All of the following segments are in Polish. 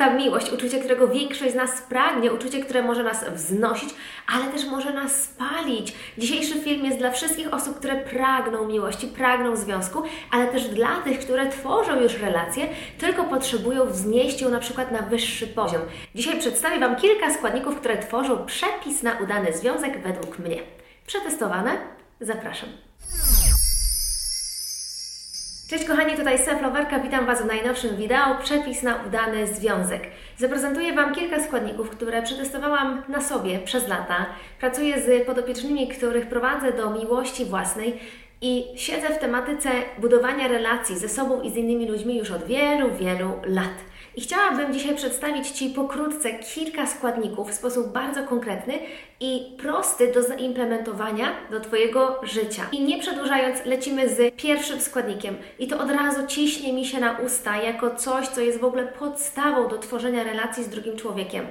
ta miłość, uczucie, którego większość z nas pragnie, uczucie, które może nas wznosić, ale też może nas spalić. Dzisiejszy film jest dla wszystkich osób, które pragną miłości, pragną związku, ale też dla tych, które tworzą już relacje, tylko potrzebują wznieść ją na przykład na wyższy poziom. Dzisiaj przedstawię Wam kilka składników, które tworzą przepis na udany związek według mnie. Przetestowane? Zapraszam. Cześć kochani, tutaj Seflowerka, witam Was w najnowszym wideo Przepis na udany związek. Zaprezentuję Wam kilka składników, które przetestowałam na sobie przez lata. Pracuję z podopiecznymi, których prowadzę do miłości własnej i siedzę w tematyce budowania relacji ze sobą i z innymi ludźmi już od wielu, wielu lat. Chciałabym dzisiaj przedstawić Ci pokrótce kilka składników w sposób bardzo konkretny i prosty do zaimplementowania do Twojego życia. I nie przedłużając, lecimy z pierwszym składnikiem. I to od razu ciśnie mi się na usta jako coś, co jest w ogóle podstawą do tworzenia relacji z drugim człowiekiem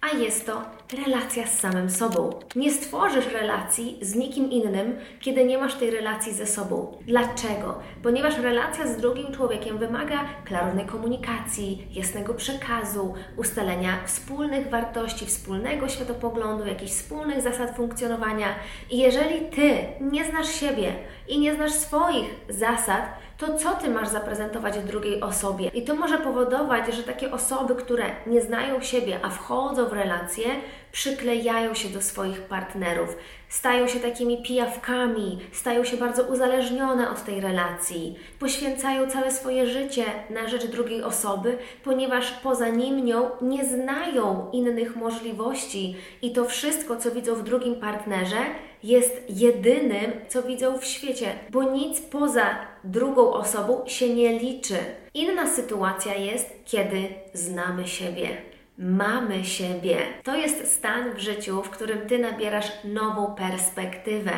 a jest to relacja z samym sobą. Nie stworzysz relacji z nikim innym, kiedy nie masz tej relacji ze sobą. Dlaczego? Ponieważ relacja z drugim człowiekiem wymaga klarownej komunikacji, jasnego przekazu, ustalenia wspólnych wartości, wspólnego światopoglądu, jakichś wspólnych zasad funkcjonowania. I jeżeli ty nie znasz siebie i nie znasz swoich zasad, to co ty masz zaprezentować drugiej osobie? I to może powodować, że takie osoby, które nie znają siebie, a wchodzą w relacje, przyklejają się do swoich partnerów, stają się takimi pijawkami, stają się bardzo uzależnione od tej relacji, poświęcają całe swoje życie na rzecz drugiej osoby, ponieważ poza nim nią nie znają innych możliwości i to wszystko, co widzą w drugim partnerze, jest jedynym, co widzą w świecie, bo nic poza drugą osobą się nie liczy. Inna sytuacja jest, kiedy znamy siebie mamy siebie. To jest stan w życiu, w którym ty nabierasz nową perspektywę.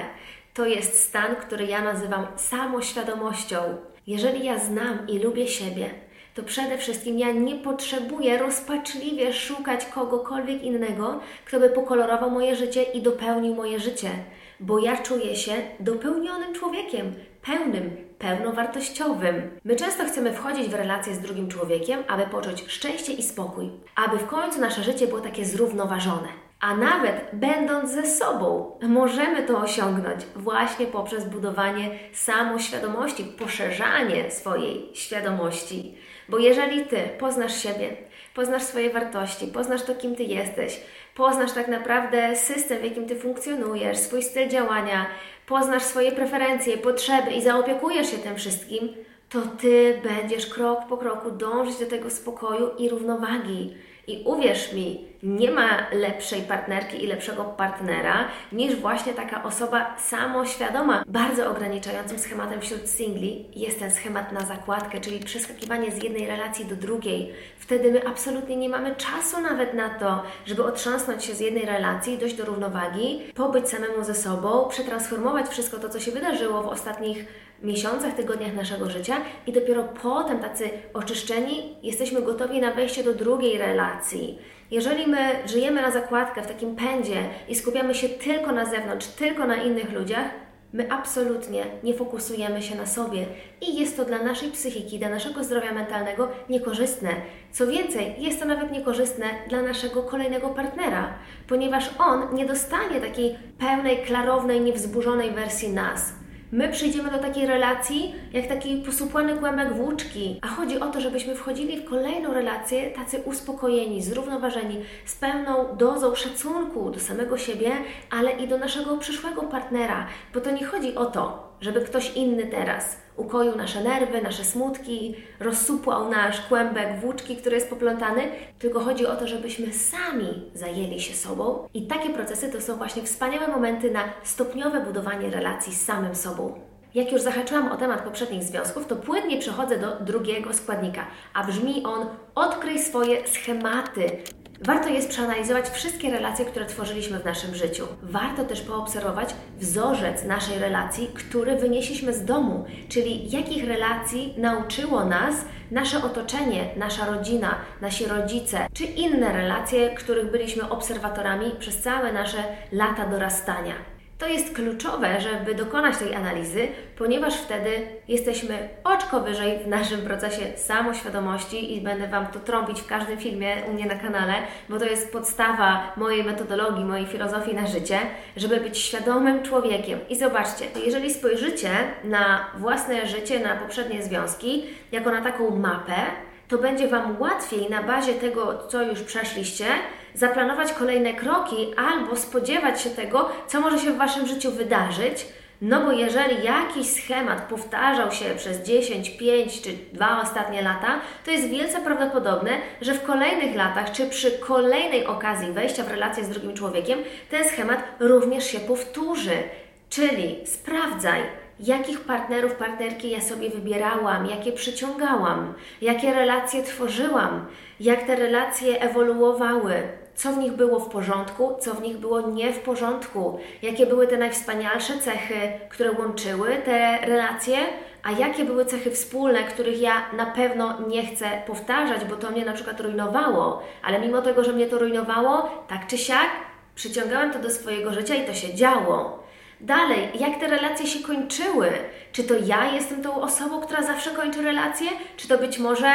To jest stan, który ja nazywam samoświadomością. Jeżeli ja znam i lubię siebie, to przede wszystkim ja nie potrzebuję rozpaczliwie szukać kogokolwiek innego, kto by pokolorował moje życie i dopełnił moje życie, bo ja czuję się dopełnionym człowiekiem, pełnym, pełnowartościowym. My często chcemy wchodzić w relacje z drugim człowiekiem, aby poczuć szczęście i spokój, aby w końcu nasze życie było takie zrównoważone. A nawet będąc ze sobą, możemy to osiągnąć właśnie poprzez budowanie samoświadomości, poszerzanie swojej świadomości. Bo jeżeli ty poznasz siebie, poznasz swoje wartości, poznasz to, kim ty jesteś, poznasz tak naprawdę system, w jakim ty funkcjonujesz, swój styl działania, poznasz swoje preferencje, potrzeby i zaopiekujesz się tym wszystkim, to ty będziesz krok po kroku dążyć do tego spokoju i równowagi. I uwierz mi, nie ma lepszej partnerki i lepszego partnera niż właśnie taka osoba samoświadoma. Bardzo ograniczającym schematem wśród singli jest ten schemat na zakładkę, czyli przeskakiwanie z jednej relacji do drugiej. Wtedy my absolutnie nie mamy czasu nawet na to, żeby otrząsnąć się z jednej relacji, dojść do równowagi, pobyć samemu ze sobą, przetransformować wszystko to, co się wydarzyło w ostatnich miesiącach, tygodniach naszego życia i dopiero potem tacy oczyszczeni jesteśmy gotowi na wejście do drugiej relacji. Jeżeli my żyjemy na zakładkę w takim pędzie i skupiamy się tylko na zewnątrz, tylko na innych ludziach, my absolutnie nie fokusujemy się na sobie i jest to dla naszej psychiki, dla naszego zdrowia mentalnego niekorzystne. Co więcej, jest to nawet niekorzystne dla naszego kolejnego partnera, ponieważ on nie dostanie takiej pełnej, klarownej, niewzburzonej wersji nas. My przyjdziemy do takiej relacji jak taki posupłany kłębek włóczki, a chodzi o to, żebyśmy wchodzili w kolejną relację tacy uspokojeni, zrównoważeni, z pełną dozą szacunku do samego siebie, ale i do naszego przyszłego partnera, bo to nie chodzi o to, żeby ktoś inny teraz ukoił nasze nerwy, nasze smutki, rozsupłał nasz kłębek włóczki, który jest poplątany, tylko chodzi o to, żebyśmy sami zajęli się sobą. I takie procesy to są właśnie wspaniałe momenty na stopniowe budowanie relacji z samym sobą. Jak już zahaczyłam o temat poprzednich związków, to płynnie przechodzę do drugiego składnika, a brzmi on odkryj swoje schematy, Warto jest przeanalizować wszystkie relacje, które tworzyliśmy w naszym życiu. Warto też poobserwować wzorzec naszej relacji, który wynieśliśmy z domu, czyli jakich relacji nauczyło nas nasze otoczenie, nasza rodzina, nasi rodzice, czy inne relacje, których byliśmy obserwatorami przez całe nasze lata dorastania. To jest kluczowe, żeby dokonać tej analizy, ponieważ wtedy jesteśmy oczko wyżej w naszym procesie samoświadomości i będę Wam to trąbić w każdym filmie u mnie na kanale, bo to jest podstawa mojej metodologii, mojej filozofii na życie, żeby być świadomym człowiekiem. I zobaczcie, jeżeli spojrzycie na własne życie, na poprzednie związki, jako na taką mapę, to będzie Wam łatwiej na bazie tego, co już przeszliście, zaplanować kolejne kroki albo spodziewać się tego, co może się w Waszym życiu wydarzyć. No bo jeżeli jakiś schemat powtarzał się przez 10, 5 czy dwa ostatnie lata, to jest wielce prawdopodobne, że w kolejnych latach czy przy kolejnej okazji wejścia w relację z drugim człowiekiem ten schemat również się powtórzy. Czyli sprawdzaj, jakich partnerów, partnerki ja sobie wybierałam, jakie przyciągałam, jakie relacje tworzyłam, jak te relacje ewoluowały, co w nich było w porządku, co w nich było nie w porządku, jakie były te najwspanialsze cechy, które łączyły te relacje, a jakie były cechy wspólne, których ja na pewno nie chcę powtarzać, bo to mnie na przykład rujnowało, ale mimo tego, że mnie to rujnowało, tak czy siak, przyciągałam to do swojego życia i to się działo. Dalej, jak te relacje się kończyły? Czy to ja jestem tą osobą, która zawsze kończy relacje? Czy to być może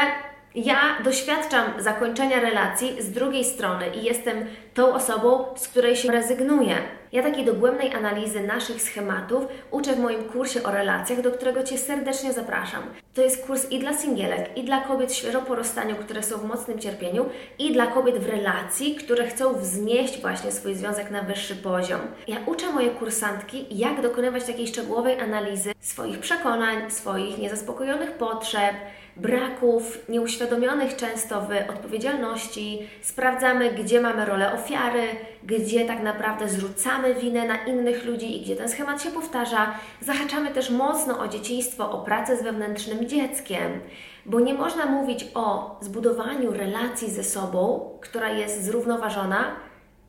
ja doświadczam zakończenia relacji z drugiej strony i jestem tą osobą, z której się rezygnuje. Ja takiej dogłębnej analizy naszych schematów uczę w moim kursie o relacjach, do którego Cię serdecznie zapraszam. To jest kurs i dla singielek, i dla kobiet świeżo po rozstaniu, które są w mocnym cierpieniu, i dla kobiet w relacji, które chcą wznieść właśnie swój związek na wyższy poziom. Ja uczę moje kursantki, jak dokonywać takiej szczegółowej analizy swoich przekonań, swoich niezaspokojonych potrzeb, braków, nieuświadomionych często w odpowiedzialności. Sprawdzamy, gdzie mamy rolę ofiary, gdzie tak naprawdę zrzucamy winę na innych ludzi i gdzie ten schemat się powtarza. Zahaczamy też mocno o dzieciństwo, o pracę z wewnętrznym dzieckiem, bo nie można mówić o zbudowaniu relacji ze sobą, która jest zrównoważona,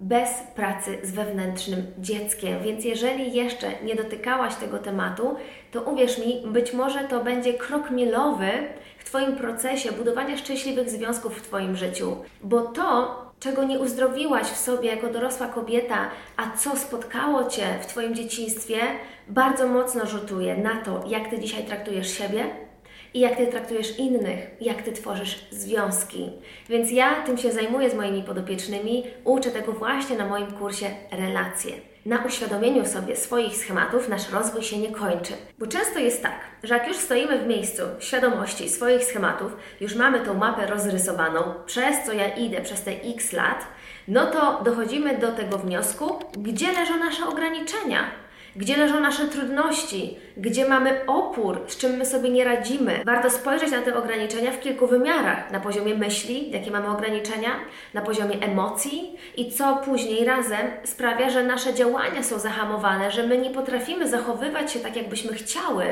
bez pracy z wewnętrznym dzieckiem. Więc jeżeli jeszcze nie dotykałaś tego tematu, to uwierz mi, być może to będzie krok milowy w Twoim procesie budowania szczęśliwych związków w Twoim życiu, bo to, czego nie uzdrowiłaś w sobie jako dorosła kobieta, a co spotkało Cię w Twoim dzieciństwie, bardzo mocno rzutuje na to, jak Ty dzisiaj traktujesz siebie, i jak Ty traktujesz innych, jak Ty tworzysz związki. Więc ja tym się zajmuję z moimi podopiecznymi, uczę tego właśnie na moim kursie Relacje. Na uświadomieniu sobie swoich schematów nasz rozwój się nie kończy. Bo często jest tak, że jak już stoimy w miejscu świadomości swoich schematów, już mamy tą mapę rozrysowaną, przez co ja idę przez te x lat, no to dochodzimy do tego wniosku, gdzie leżą nasze ograniczenia, gdzie leżą nasze trudności, gdzie mamy opór, z czym my sobie nie radzimy. Warto spojrzeć na te ograniczenia w kilku wymiarach: na poziomie myśli, jakie mamy ograniczenia, na poziomie emocji i co później razem sprawia, że nasze działania są zahamowane, że my nie potrafimy zachowywać się tak, jakbyśmy chciały,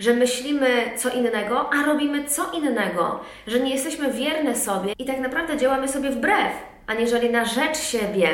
że myślimy co innego, a robimy co innego, że nie jesteśmy wierne sobie i tak naprawdę działamy sobie wbrew, aniżeli na rzecz siebie.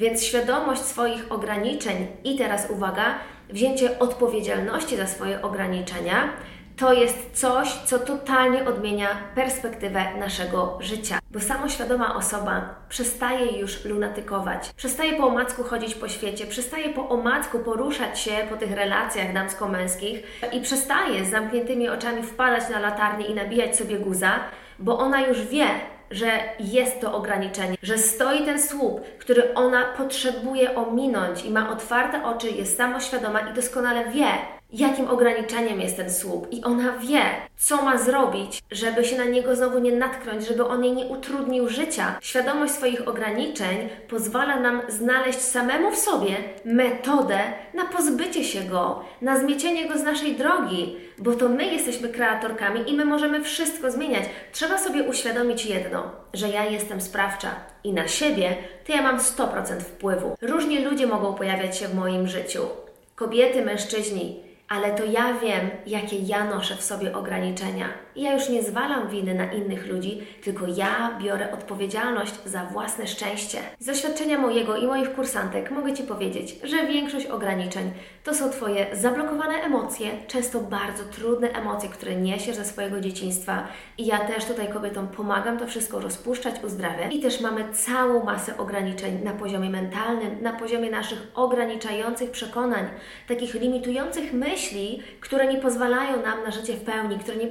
Więc świadomość swoich ograniczeń i teraz uwaga, wzięcie odpowiedzialności za swoje ograniczenia to jest coś, co totalnie odmienia perspektywę naszego życia. Bo samoświadoma osoba przestaje już lunatykować, przestaje po omacku chodzić po świecie, przestaje po omacku poruszać się po tych relacjach damsko-męskich i przestaje z zamkniętymi oczami wpadać na latarnię i nabijać sobie guza, bo ona już wie, że jest to ograniczenie, że stoi ten słup, który ona potrzebuje ominąć i ma otwarte oczy, jest samoświadoma i doskonale wie, jakim ograniczeniem jest ten słup. I ona wie, co ma zrobić, żeby się na niego znowu nie natknąć, żeby on jej nie utrudnił życia. Świadomość swoich ograniczeń pozwala nam znaleźć samemu w sobie metodę na pozbycie się go, na zmiecienie go z naszej drogi, bo to my jesteśmy kreatorkami i my możemy wszystko zmieniać. Trzeba sobie uświadomić jedno, że ja jestem sprawcza i na siebie to ja mam 100% wpływu. Różni ludzie mogą pojawiać się w moim życiu. Kobiety, mężczyźni, ale to ja wiem, jakie ja noszę w sobie ograniczenia Ja już nie zwalam winy na innych ludzi, tylko ja biorę odpowiedzialność za własne szczęście. Z doświadczenia mojego i moich kursantek mogę Ci powiedzieć, że większość ograniczeń to są Twoje zablokowane emocje, często bardzo trudne emocje, które niesiesz ze swojego dzieciństwa. I ja też tutaj kobietom pomagam to wszystko rozpuszczać, uzdrawiać. I też mamy całą masę ograniczeń na poziomie mentalnym, na poziomie naszych ograniczających przekonań, takich limitujących myśli, które nie pozwalają nam na życie w pełni, które nie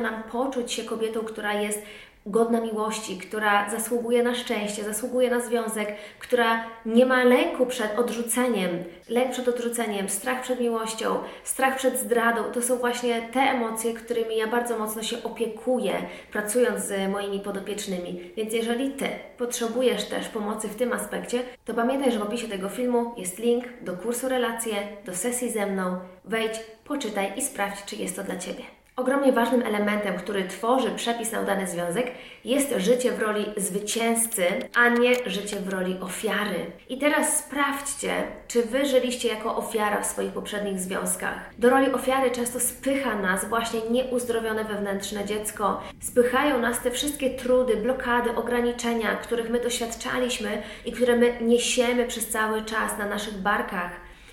nam poczuć się kobietą, która jest godna miłości, która zasługuje na szczęście, zasługuje na związek, która nie ma lęku przed odrzuceniem. Lęk przed odrzuceniem, strach przed miłością, strach przed zdradą to są właśnie te emocje, którymi ja bardzo mocno się opiekuję, pracując z moimi podopiecznymi. Więc jeżeli Ty potrzebujesz też pomocy w tym aspekcie, to pamiętaj, że w opisie tego filmu jest link do kursu Relacje, do sesji ze mną. Wejdź, poczytaj i sprawdź, czy jest to dla Ciebie. Ogromnie ważnym elementem, który tworzy przepis na udany związek, jest życie w roli zwycięzcy, a nie życie w roli ofiary. I teraz sprawdźcie, czy wy żyliście jako ofiara w swoich poprzednich związkach. Do roli ofiary często spycha nas właśnie nieuzdrowione wewnętrzne dziecko. Spychają nas te wszystkie trudy, blokady, ograniczenia, których my doświadczaliśmy i które my niesiemy przez cały czas na naszych barkach.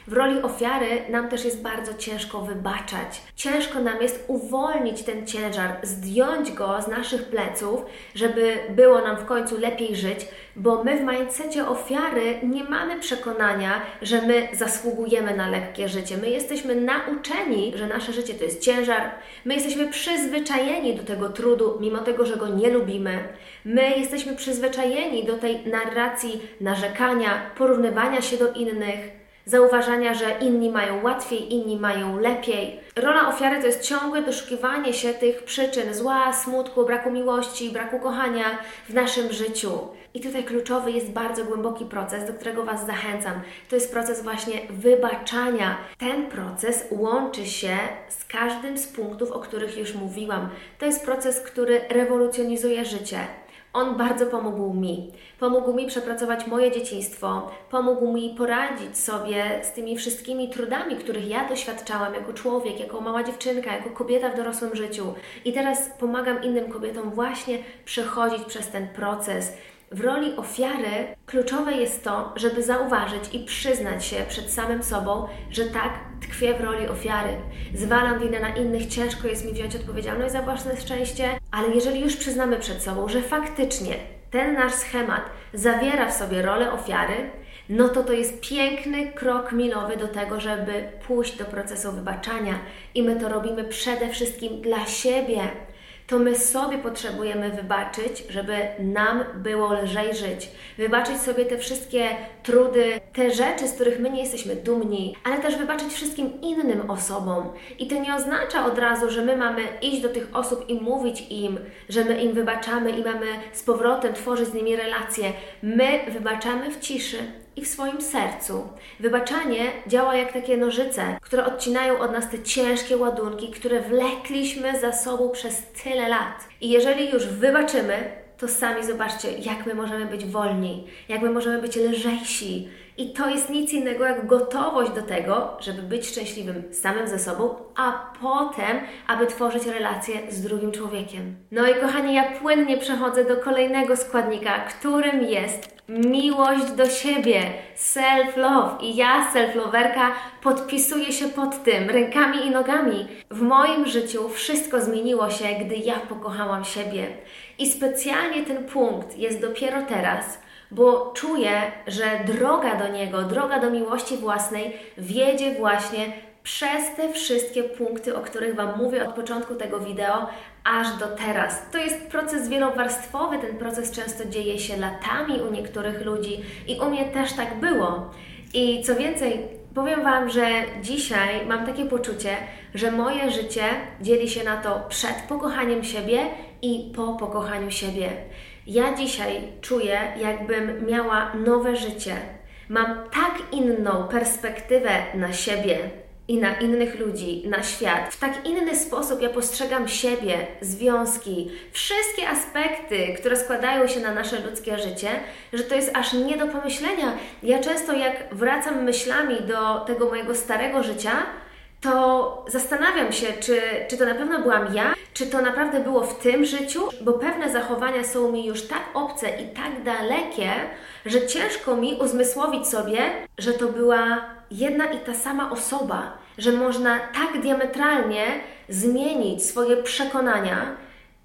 W roli ofiary nam też jest bardzo ciężko wybaczać. Ciężko nam jest uwolnić ten ciężar, zdjąć go z naszych pleców, żeby było nam w końcu lepiej żyć, bo my w mindsetie ofiary nie mamy przekonania, że my zasługujemy na lekkie życie. My jesteśmy nauczeni, że nasze życie to jest ciężar. My jesteśmy przyzwyczajeni do tego trudu, mimo tego, że go nie lubimy. My jesteśmy przyzwyczajeni do tej narracji narzekania, porównywania się do innych zauważania, że inni mają łatwiej, inni mają lepiej. Rola ofiary to jest ciągłe doszukiwanie się tych przyczyn zła, smutku, braku miłości, braku kochania w naszym życiu. I tutaj kluczowy jest bardzo głęboki proces, do którego Was zachęcam. To jest proces właśnie wybaczania. Ten proces łączy się z każdym z punktów, o których już mówiłam. To jest proces, który rewolucjonizuje życie. On bardzo pomógł mi. Pomógł mi przepracować moje dzieciństwo, pomógł mi poradzić sobie z tymi wszystkimi trudami, których ja doświadczałam jako człowiek, jako mała dziewczynka, jako kobieta w dorosłym życiu. I teraz pomagam innym kobietom właśnie przechodzić przez ten proces w roli ofiary kluczowe jest to, żeby zauważyć i przyznać się przed samym sobą, że tak, tkwię w roli ofiary. Zwalam winę na innych, ciężko jest mi wziąć odpowiedzialność za własne szczęście, ale jeżeli już przyznamy przed sobą, że faktycznie ten nasz schemat zawiera w sobie rolę ofiary, no to to jest piękny krok milowy do tego, żeby pójść do procesu wybaczania. I my to robimy przede wszystkim dla siebie to my sobie potrzebujemy wybaczyć, żeby nam było lżej żyć. Wybaczyć sobie te wszystkie trudy, te rzeczy, z których my nie jesteśmy dumni, ale też wybaczyć wszystkim innym osobom. I to nie oznacza od razu, że my mamy iść do tych osób i mówić im, że my im wybaczamy i mamy z powrotem tworzyć z nimi relacje. My wybaczamy w ciszy i w swoim sercu. Wybaczanie działa jak takie nożyce, które odcinają od nas te ciężkie ładunki, które wlekliśmy za sobą przez tyle lat. I jeżeli już wybaczymy, to sami zobaczcie, jak my możemy być wolni, jak my możemy być lżejsi. I to jest nic innego jak gotowość do tego, żeby być szczęśliwym samym ze sobą, a potem, aby tworzyć relacje z drugim człowiekiem. No i kochani, ja płynnie przechodzę do kolejnego składnika, którym jest miłość do siebie, self-love. I ja, self-loverka, podpisuję się pod tym rękami i nogami. W moim życiu wszystko zmieniło się, gdy ja pokochałam siebie. I specjalnie ten punkt jest dopiero teraz, bo czuję, że droga do niego, droga do miłości własnej wiedzie właśnie przez te wszystkie punkty, o których Wam mówię od początku tego wideo, aż do teraz. To jest proces wielowarstwowy, ten proces często dzieje się latami u niektórych ludzi i u mnie też tak było. I co więcej, powiem Wam, że dzisiaj mam takie poczucie, że moje życie dzieli się na to przed pokochaniem siebie i po pokochaniu siebie. Ja dzisiaj czuję, jakbym miała nowe życie. Mam tak inną perspektywę na siebie, i na innych ludzi, na świat. W tak inny sposób ja postrzegam siebie, związki, wszystkie aspekty, które składają się na nasze ludzkie życie, że to jest aż nie do pomyślenia. Ja często, jak wracam myślami do tego mojego starego życia, to zastanawiam się, czy, czy to na pewno byłam ja, czy to naprawdę było w tym życiu, bo pewne zachowania są mi już tak obce i tak dalekie, że ciężko mi uzmysłowić sobie, że to była jedna i ta sama osoba, że można tak diametralnie zmienić swoje przekonania,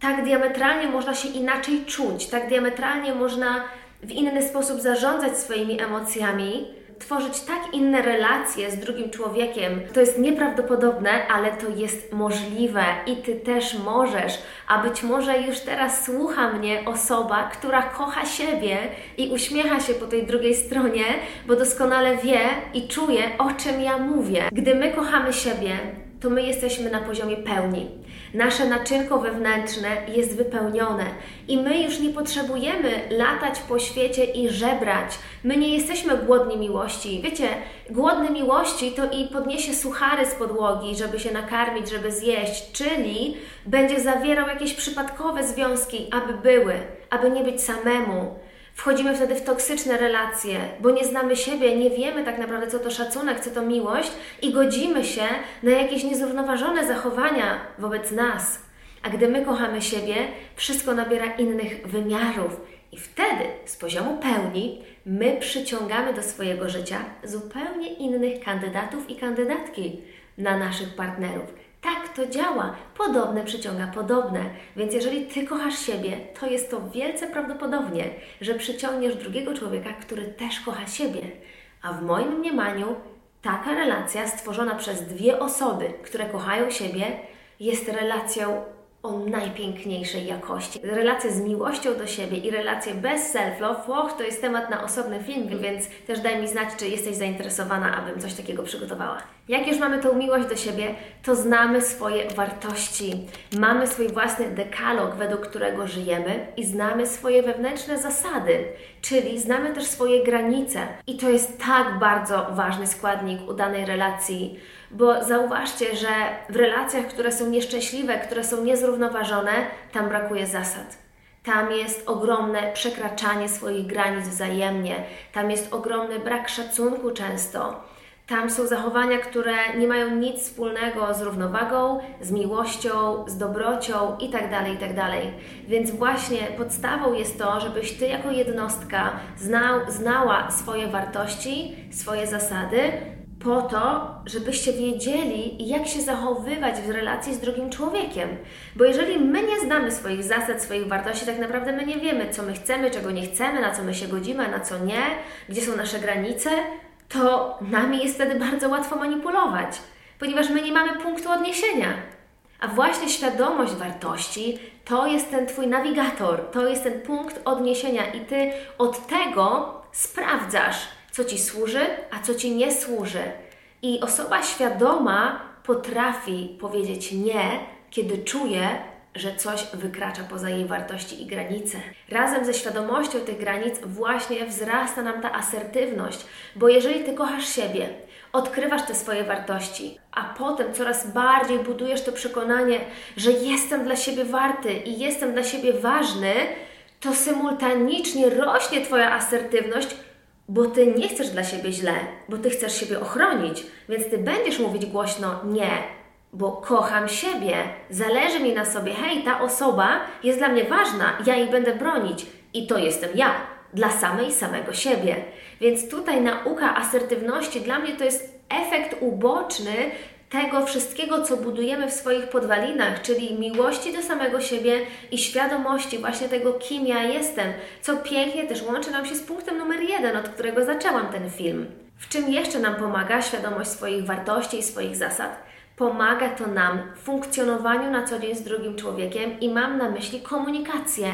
tak diametralnie można się inaczej czuć, tak diametralnie można w inny sposób zarządzać swoimi emocjami, tworzyć tak inne relacje z drugim człowiekiem. To jest nieprawdopodobne, ale to jest możliwe i Ty też możesz. A być może już teraz słucha mnie osoba, która kocha siebie i uśmiecha się po tej drugiej stronie, bo doskonale wie i czuje, o czym ja mówię. Gdy my kochamy siebie, to my jesteśmy na poziomie pełni. Nasze naczynko wewnętrzne jest wypełnione i my już nie potrzebujemy latać po świecie i żebrać. My nie jesteśmy głodni miłości. Wiecie, głodny miłości to i podniesie suchary z podłogi, żeby się nakarmić, żeby zjeść, czyli będzie zawierał jakieś przypadkowe związki, aby były, aby nie być samemu Wchodzimy wtedy w toksyczne relacje, bo nie znamy siebie, nie wiemy tak naprawdę, co to szacunek, co to miłość i godzimy się na jakieś niezrównoważone zachowania wobec nas. A gdy my kochamy siebie, wszystko nabiera innych wymiarów. I wtedy z poziomu pełni my przyciągamy do swojego życia zupełnie innych kandydatów i kandydatki na naszych partnerów. Tak to działa. Podobne przyciąga podobne. Więc jeżeli Ty kochasz siebie, to jest to wielce prawdopodobnie, że przyciągniesz drugiego człowieka, który też kocha siebie. A w moim mniemaniu taka relacja stworzona przez dwie osoby, które kochają siebie, jest relacją o najpiękniejszej jakości. Relacje z miłością do siebie i relacje bez self-love, och, to jest temat na osobny film, więc też daj mi znać, czy jesteś zainteresowana, abym coś takiego przygotowała. Jak już mamy tą miłość do siebie, to znamy swoje wartości. Mamy swój własny dekalog, według którego żyjemy i znamy swoje wewnętrzne zasady, czyli znamy też swoje granice. I to jest tak bardzo ważny składnik udanej relacji, bo zauważcie, że w relacjach, które są nieszczęśliwe, które są niezrównoważone, tam brakuje zasad. Tam jest ogromne przekraczanie swoich granic wzajemnie, tam jest ogromny brak szacunku często. Tam są zachowania, które nie mają nic wspólnego z równowagą, z miłością, z dobrocią itd., tak itd. Tak Więc właśnie podstawą jest to, żebyś Ty jako jednostka znał, znała swoje wartości, swoje zasady, po to, żebyście wiedzieli, jak się zachowywać w relacji z drugim człowiekiem. Bo jeżeli my nie znamy swoich zasad, swoich wartości, tak naprawdę my nie wiemy, co my chcemy, czego nie chcemy, na co my się godzimy, na co nie, gdzie są nasze granice, to nami jest wtedy bardzo łatwo manipulować, ponieważ my nie mamy punktu odniesienia. A właśnie świadomość wartości to jest ten Twój nawigator, to jest ten punkt odniesienia, i Ty od tego sprawdzasz, co Ci służy, a co Ci nie służy. I osoba świadoma potrafi powiedzieć nie, kiedy czuje, że coś wykracza poza jej wartości i granice. Razem ze świadomością tych granic właśnie wzrasta nam ta asertywność, bo jeżeli ty kochasz siebie, odkrywasz te swoje wartości, a potem coraz bardziej budujesz to przekonanie, że jestem dla siebie warty i jestem dla siebie ważny, to symultanicznie rośnie Twoja asertywność, bo Ty nie chcesz dla siebie źle, bo Ty chcesz siebie ochronić, więc Ty będziesz mówić głośno nie, bo kocham siebie, zależy mi na sobie, hej, ta osoba jest dla mnie ważna, ja jej będę bronić i to jestem ja, dla samej samego siebie. Więc tutaj nauka asertywności dla mnie to jest efekt uboczny tego wszystkiego, co budujemy w swoich podwalinach, czyli miłości do samego siebie i świadomości właśnie tego, kim ja jestem, co pięknie też łączy nam się z punktem numer jeden, od którego zaczęłam ten film. W czym jeszcze nam pomaga świadomość swoich wartości i swoich zasad? Pomaga to nam w funkcjonowaniu na co dzień z drugim człowiekiem i mam na myśli komunikację.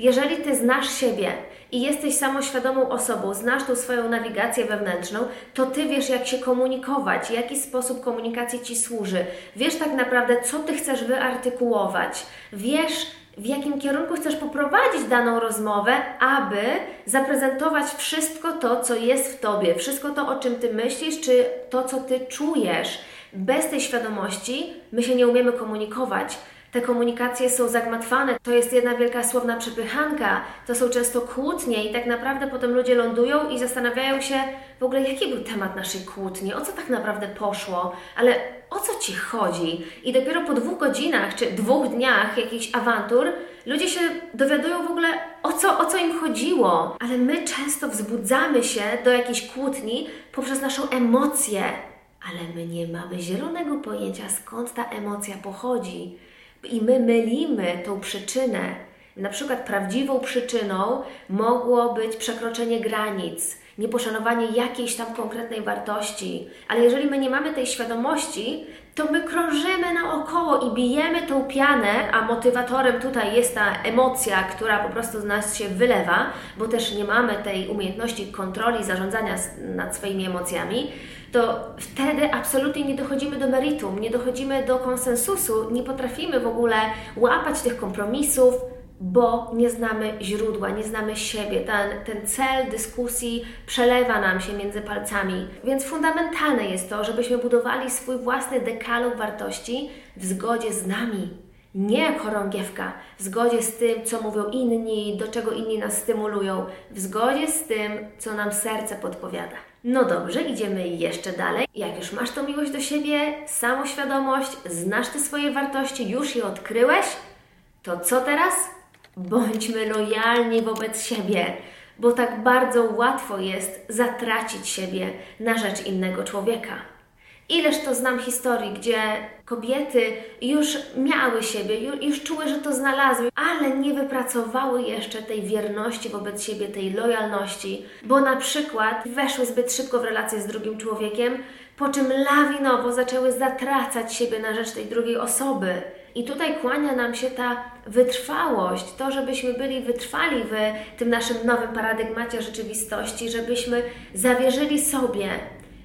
Jeżeli Ty znasz siebie i jesteś samoświadomą osobą, znasz tą swoją nawigację wewnętrzną, to Ty wiesz, jak się komunikować, jaki sposób komunikacji Ci służy. Wiesz tak naprawdę, co Ty chcesz wyartykułować. Wiesz, w jakim kierunku chcesz poprowadzić daną rozmowę, aby zaprezentować wszystko to, co jest w Tobie, wszystko to, o czym Ty myślisz, czy to, co Ty czujesz. Bez tej świadomości my się nie umiemy komunikować. Te komunikacje są zagmatwane, to jest jedna wielka słowna przepychanka, to są często kłótnie i tak naprawdę potem ludzie lądują i zastanawiają się w ogóle, jaki był temat naszej kłótni, o co tak naprawdę poszło, ale o co Ci chodzi? I dopiero po dwóch godzinach czy dwóch dniach jakichś awantur ludzie się dowiadują w ogóle, o co, o co im chodziło. Ale my często wzbudzamy się do jakiejś kłótni poprzez naszą emocję, ale my nie mamy zielonego pojęcia, skąd ta emocja pochodzi. I my mylimy tą przyczynę. Na przykład prawdziwą przyczyną mogło być przekroczenie granic, nieposzanowanie jakiejś tam konkretnej wartości. Ale jeżeli my nie mamy tej świadomości, to my krążymy naokoło i bijemy tą pianę, a motywatorem tutaj jest ta emocja, która po prostu z nas się wylewa, bo też nie mamy tej umiejętności kontroli, zarządzania nad swoimi emocjami to wtedy absolutnie nie dochodzimy do meritum, nie dochodzimy do konsensusu, nie potrafimy w ogóle łapać tych kompromisów, bo nie znamy źródła, nie znamy siebie. Ten, ten cel dyskusji przelewa nam się między palcami. Więc fundamentalne jest to, żebyśmy budowali swój własny dekalog wartości w zgodzie z nami. Nie jako chorągiewka, w zgodzie z tym, co mówią inni, do czego inni nas stymulują, w zgodzie z tym, co nam serce podpowiada. No dobrze, idziemy jeszcze dalej. Jak już masz tą miłość do siebie, samoświadomość, znasz te swoje wartości, już je odkryłeś, to co teraz? Bądźmy lojalni wobec siebie, bo tak bardzo łatwo jest zatracić siebie na rzecz innego człowieka. Ileż to znam historii, gdzie kobiety już miały siebie, już czuły, że to znalazły, ale nie wypracowały jeszcze tej wierności wobec siebie, tej lojalności, bo na przykład weszły zbyt szybko w relację z drugim człowiekiem, po czym lawinowo zaczęły zatracać siebie na rzecz tej drugiej osoby. I tutaj kłania nam się ta wytrwałość, to, żebyśmy byli wytrwali w tym naszym nowym paradygmacie rzeczywistości, żebyśmy zawierzyli sobie,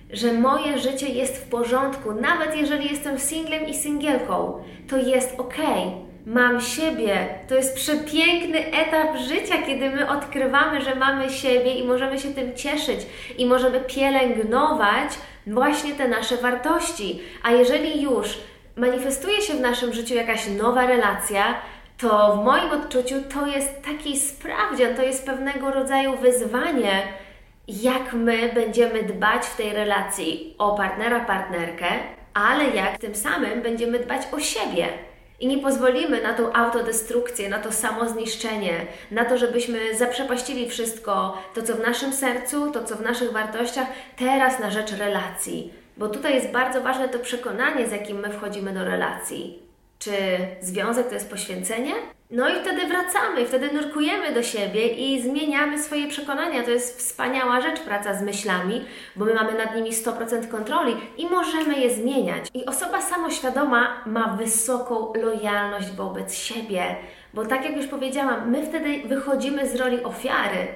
że moje życie jest w porządku, nawet jeżeli jestem singlem i singielką, to jest ok. Mam siebie. To jest przepiękny etap życia, kiedy my odkrywamy, że mamy siebie i możemy się tym cieszyć i możemy pielęgnować właśnie te nasze wartości. A jeżeli już manifestuje się w naszym życiu jakaś nowa relacja, to w moim odczuciu to jest taki sprawdzian, to jest pewnego rodzaju wyzwanie jak my będziemy dbać w tej relacji o partnera, partnerkę, ale jak tym samym będziemy dbać o siebie. I nie pozwolimy na tą autodestrukcję, na to samozniszczenie, na to, żebyśmy zaprzepaścili wszystko, to co w naszym sercu, to co w naszych wartościach, teraz na rzecz relacji. Bo tutaj jest bardzo ważne to przekonanie, z jakim my wchodzimy do relacji. Czy związek to jest poświęcenie? No i wtedy wracamy, wtedy nurkujemy do siebie i zmieniamy swoje przekonania. To jest wspaniała rzecz, praca z myślami, bo my mamy nad nimi 100% kontroli i możemy je zmieniać. I osoba samoświadoma ma wysoką lojalność wobec siebie, bo tak jak już powiedziałam, my wtedy wychodzimy z roli ofiary.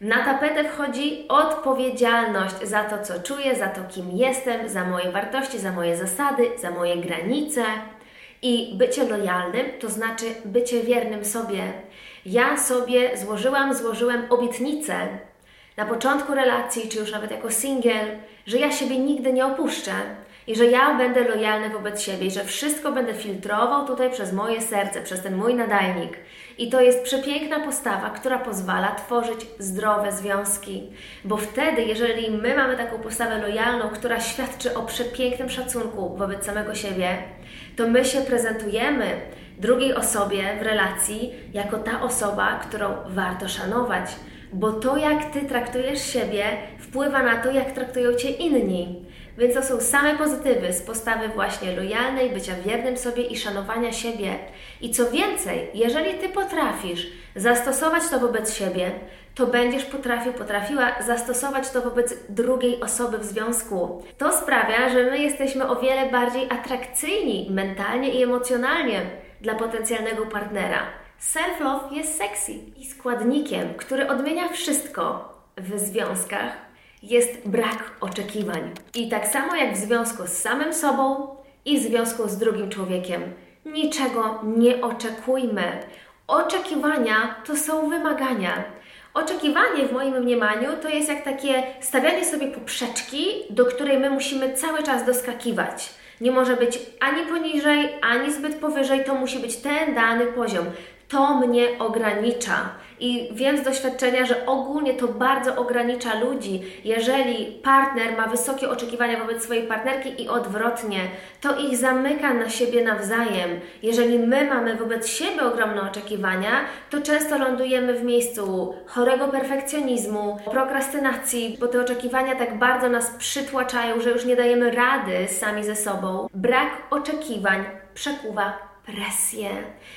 Na tapetę wchodzi odpowiedzialność za to, co czuję, za to, kim jestem, za moje wartości, za moje zasady, za moje granice. I bycie lojalnym to znaczy bycie wiernym sobie. Ja sobie złożyłam, złożyłem obietnicę na początku relacji, czy już nawet jako singiel, że ja siebie nigdy nie opuszczę i że ja będę lojalny wobec siebie i że wszystko będę filtrował tutaj przez moje serce, przez ten mój nadajnik. I to jest przepiękna postawa, która pozwala tworzyć zdrowe związki. Bo wtedy, jeżeli my mamy taką postawę lojalną, która świadczy o przepięknym szacunku wobec samego siebie, to my się prezentujemy drugiej osobie w relacji jako ta osoba, którą warto szanować. Bo to, jak Ty traktujesz siebie, wpływa na to, jak traktują Cię inni. Więc to są same pozytywy z postawy właśnie lojalnej, bycia wiernym sobie i szanowania siebie. I co więcej, jeżeli Ty potrafisz zastosować to wobec siebie, to będziesz potrafił, potrafiła zastosować to wobec drugiej osoby w związku. To sprawia, że my jesteśmy o wiele bardziej atrakcyjni mentalnie i emocjonalnie dla potencjalnego partnera. Self-love jest sexy i składnikiem, który odmienia wszystko w związkach, jest brak oczekiwań. I tak samo jak w związku z samym sobą i w związku z drugim człowiekiem, niczego nie oczekujmy. Oczekiwania to są wymagania. Oczekiwanie w moim mniemaniu to jest jak takie stawianie sobie poprzeczki, do której my musimy cały czas doskakiwać. Nie może być ani poniżej, ani zbyt powyżej, to musi być ten dany poziom. To mnie ogranicza. I wiem z doświadczenia, że ogólnie to bardzo ogranicza ludzi. Jeżeli partner ma wysokie oczekiwania wobec swojej partnerki i odwrotnie, to ich zamyka na siebie nawzajem. Jeżeli my mamy wobec siebie ogromne oczekiwania, to często lądujemy w miejscu chorego perfekcjonizmu, prokrastynacji, bo te oczekiwania tak bardzo nas przytłaczają, że już nie dajemy rady sami ze sobą. Brak oczekiwań przekuwa presję.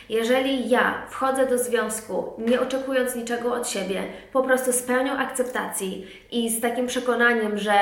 Jeżeli ja wchodzę do związku, nie oczekując niczego od siebie, po prostu z pełnią akceptacji i z takim przekonaniem, że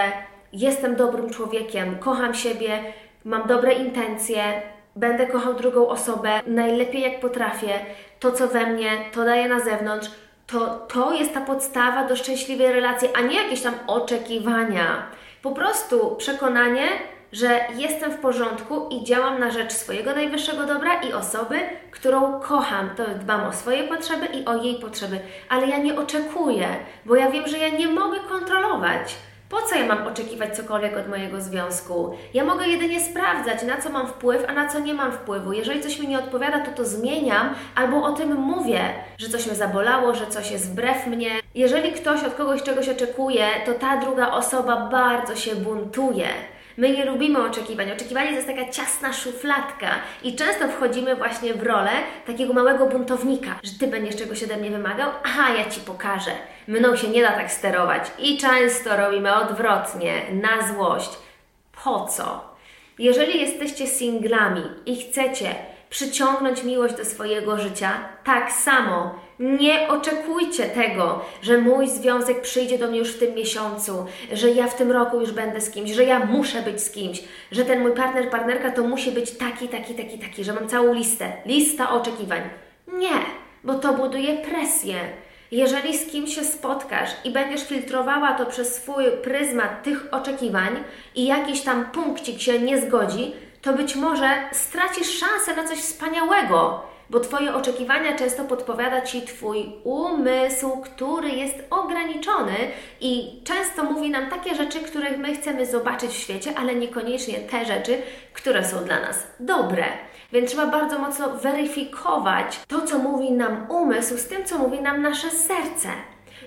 jestem dobrym człowiekiem, kocham siebie, mam dobre intencje, będę kochał drugą osobę najlepiej jak potrafię, to co we mnie, to daję na zewnątrz, to to jest ta podstawa do szczęśliwej relacji, a nie jakieś tam oczekiwania. Po prostu przekonanie, że jestem w porządku i działam na rzecz swojego najwyższego dobra i osoby, którą kocham. To dbam o swoje potrzeby i o jej potrzeby, ale ja nie oczekuję, bo ja wiem, że ja nie mogę kontrolować. Po co ja mam oczekiwać cokolwiek od mojego związku? Ja mogę jedynie sprawdzać, na co mam wpływ, a na co nie mam wpływu. Jeżeli coś mi nie odpowiada, to to zmieniam albo o tym mówię, że coś mnie zabolało, że coś jest wbrew mnie. Jeżeli ktoś od kogoś czegoś oczekuje, to ta druga osoba bardzo się buntuje. My nie lubimy oczekiwań. Oczekiwanie to jest taka ciasna szufladka i często wchodzimy właśnie w rolę takiego małego buntownika, że Ty będziesz czegoś ode mnie wymagał, aha, ja Ci pokażę. Mną się nie da tak sterować i często robimy odwrotnie, na złość. Po co? Jeżeli jesteście singlami i chcecie przyciągnąć miłość do swojego życia, tak samo nie oczekujcie tego, że mój związek przyjdzie do mnie już w tym miesiącu, że ja w tym roku już będę z kimś, że ja muszę być z kimś, że ten mój partner, partnerka to musi być taki, taki, taki, taki, że mam całą listę, lista oczekiwań. Nie, bo to buduje presję. Jeżeli z kimś się spotkasz i będziesz filtrowała to przez swój pryzmat tych oczekiwań i jakiś tam punkcik się nie zgodzi, to być może stracisz szansę na coś wspaniałego, bo Twoje oczekiwania często podpowiada Ci Twój umysł, który jest ograniczony i często mówi nam takie rzeczy, które my chcemy zobaczyć w świecie, ale niekoniecznie te rzeczy, które są dla nas dobre. Więc trzeba bardzo mocno weryfikować to, co mówi nam umysł, z tym, co mówi nam nasze serce.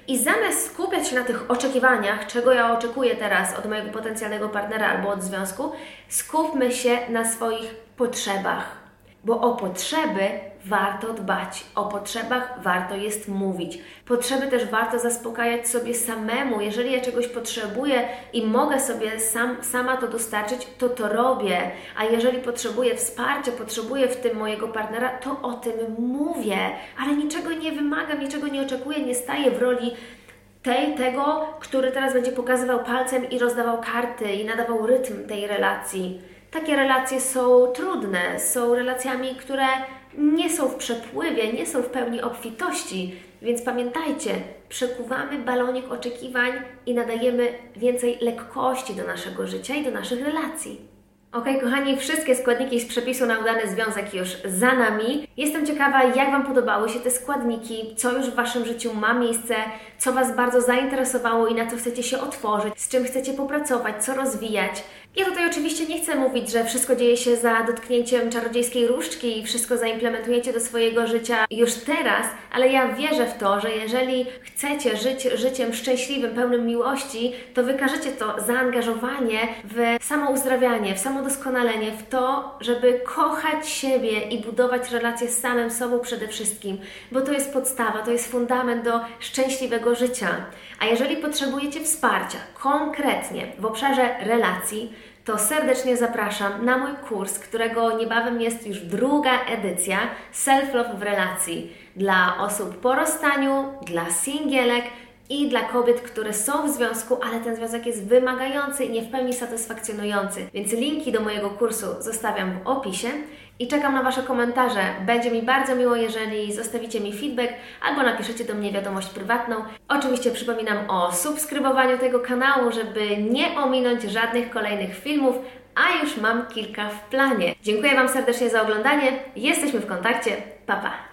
I zamiast skupiać się na tych oczekiwaniach, czego ja oczekuję teraz od mojego potencjalnego partnera albo od związku, skupmy się na swoich potrzebach bo o potrzeby warto dbać, o potrzebach warto jest mówić. Potrzeby też warto zaspokajać sobie samemu. Jeżeli ja czegoś potrzebuję i mogę sobie sam, sama to dostarczyć, to to robię. A jeżeli potrzebuję wsparcia, potrzebuję w tym mojego partnera, to o tym mówię. Ale niczego nie wymagam, niczego nie oczekuję, nie staję w roli tej, tego, który teraz będzie pokazywał palcem i rozdawał karty i nadawał rytm tej relacji takie relacje są trudne, są relacjami, które nie są w przepływie, nie są w pełni obfitości. Więc pamiętajcie, przekuwamy balonik oczekiwań i nadajemy więcej lekkości do naszego życia i do naszych relacji. Ok, kochani, wszystkie składniki z przepisu na udany związek już za nami. Jestem ciekawa, jak Wam podobały się te składniki, co już w Waszym życiu ma miejsce, co Was bardzo zainteresowało i na co chcecie się otworzyć, z czym chcecie popracować, co rozwijać. Ja tutaj oczywiście nie chcę mówić, że wszystko dzieje się za dotknięciem czarodziejskiej różdżki i wszystko zaimplementujecie do swojego życia już teraz, ale ja wierzę w to, że jeżeli chcecie żyć życiem szczęśliwym, pełnym miłości, to wykażecie to zaangażowanie w samouzdrawianie, w samodoskonalenie, w to, żeby kochać siebie i budować relacje z samym sobą przede wszystkim, bo to jest podstawa, to jest fundament do szczęśliwego życia. A jeżeli potrzebujecie wsparcia konkretnie w obszarze relacji, to serdecznie zapraszam na mój kurs, którego niebawem jest już druga edycja Self-Love w relacji dla osób po rozstaniu, dla singielek i dla kobiet, które są w związku, ale ten związek jest wymagający i nie w pełni satysfakcjonujący. Więc linki do mojego kursu zostawiam w opisie i czekam na Wasze komentarze. Będzie mi bardzo miło, jeżeli zostawicie mi feedback albo napiszecie do mnie wiadomość prywatną. Oczywiście przypominam o subskrybowaniu tego kanału, żeby nie ominąć żadnych kolejnych filmów, a już mam kilka w planie. Dziękuję Wam serdecznie za oglądanie. Jesteśmy w kontakcie. Pa, pa!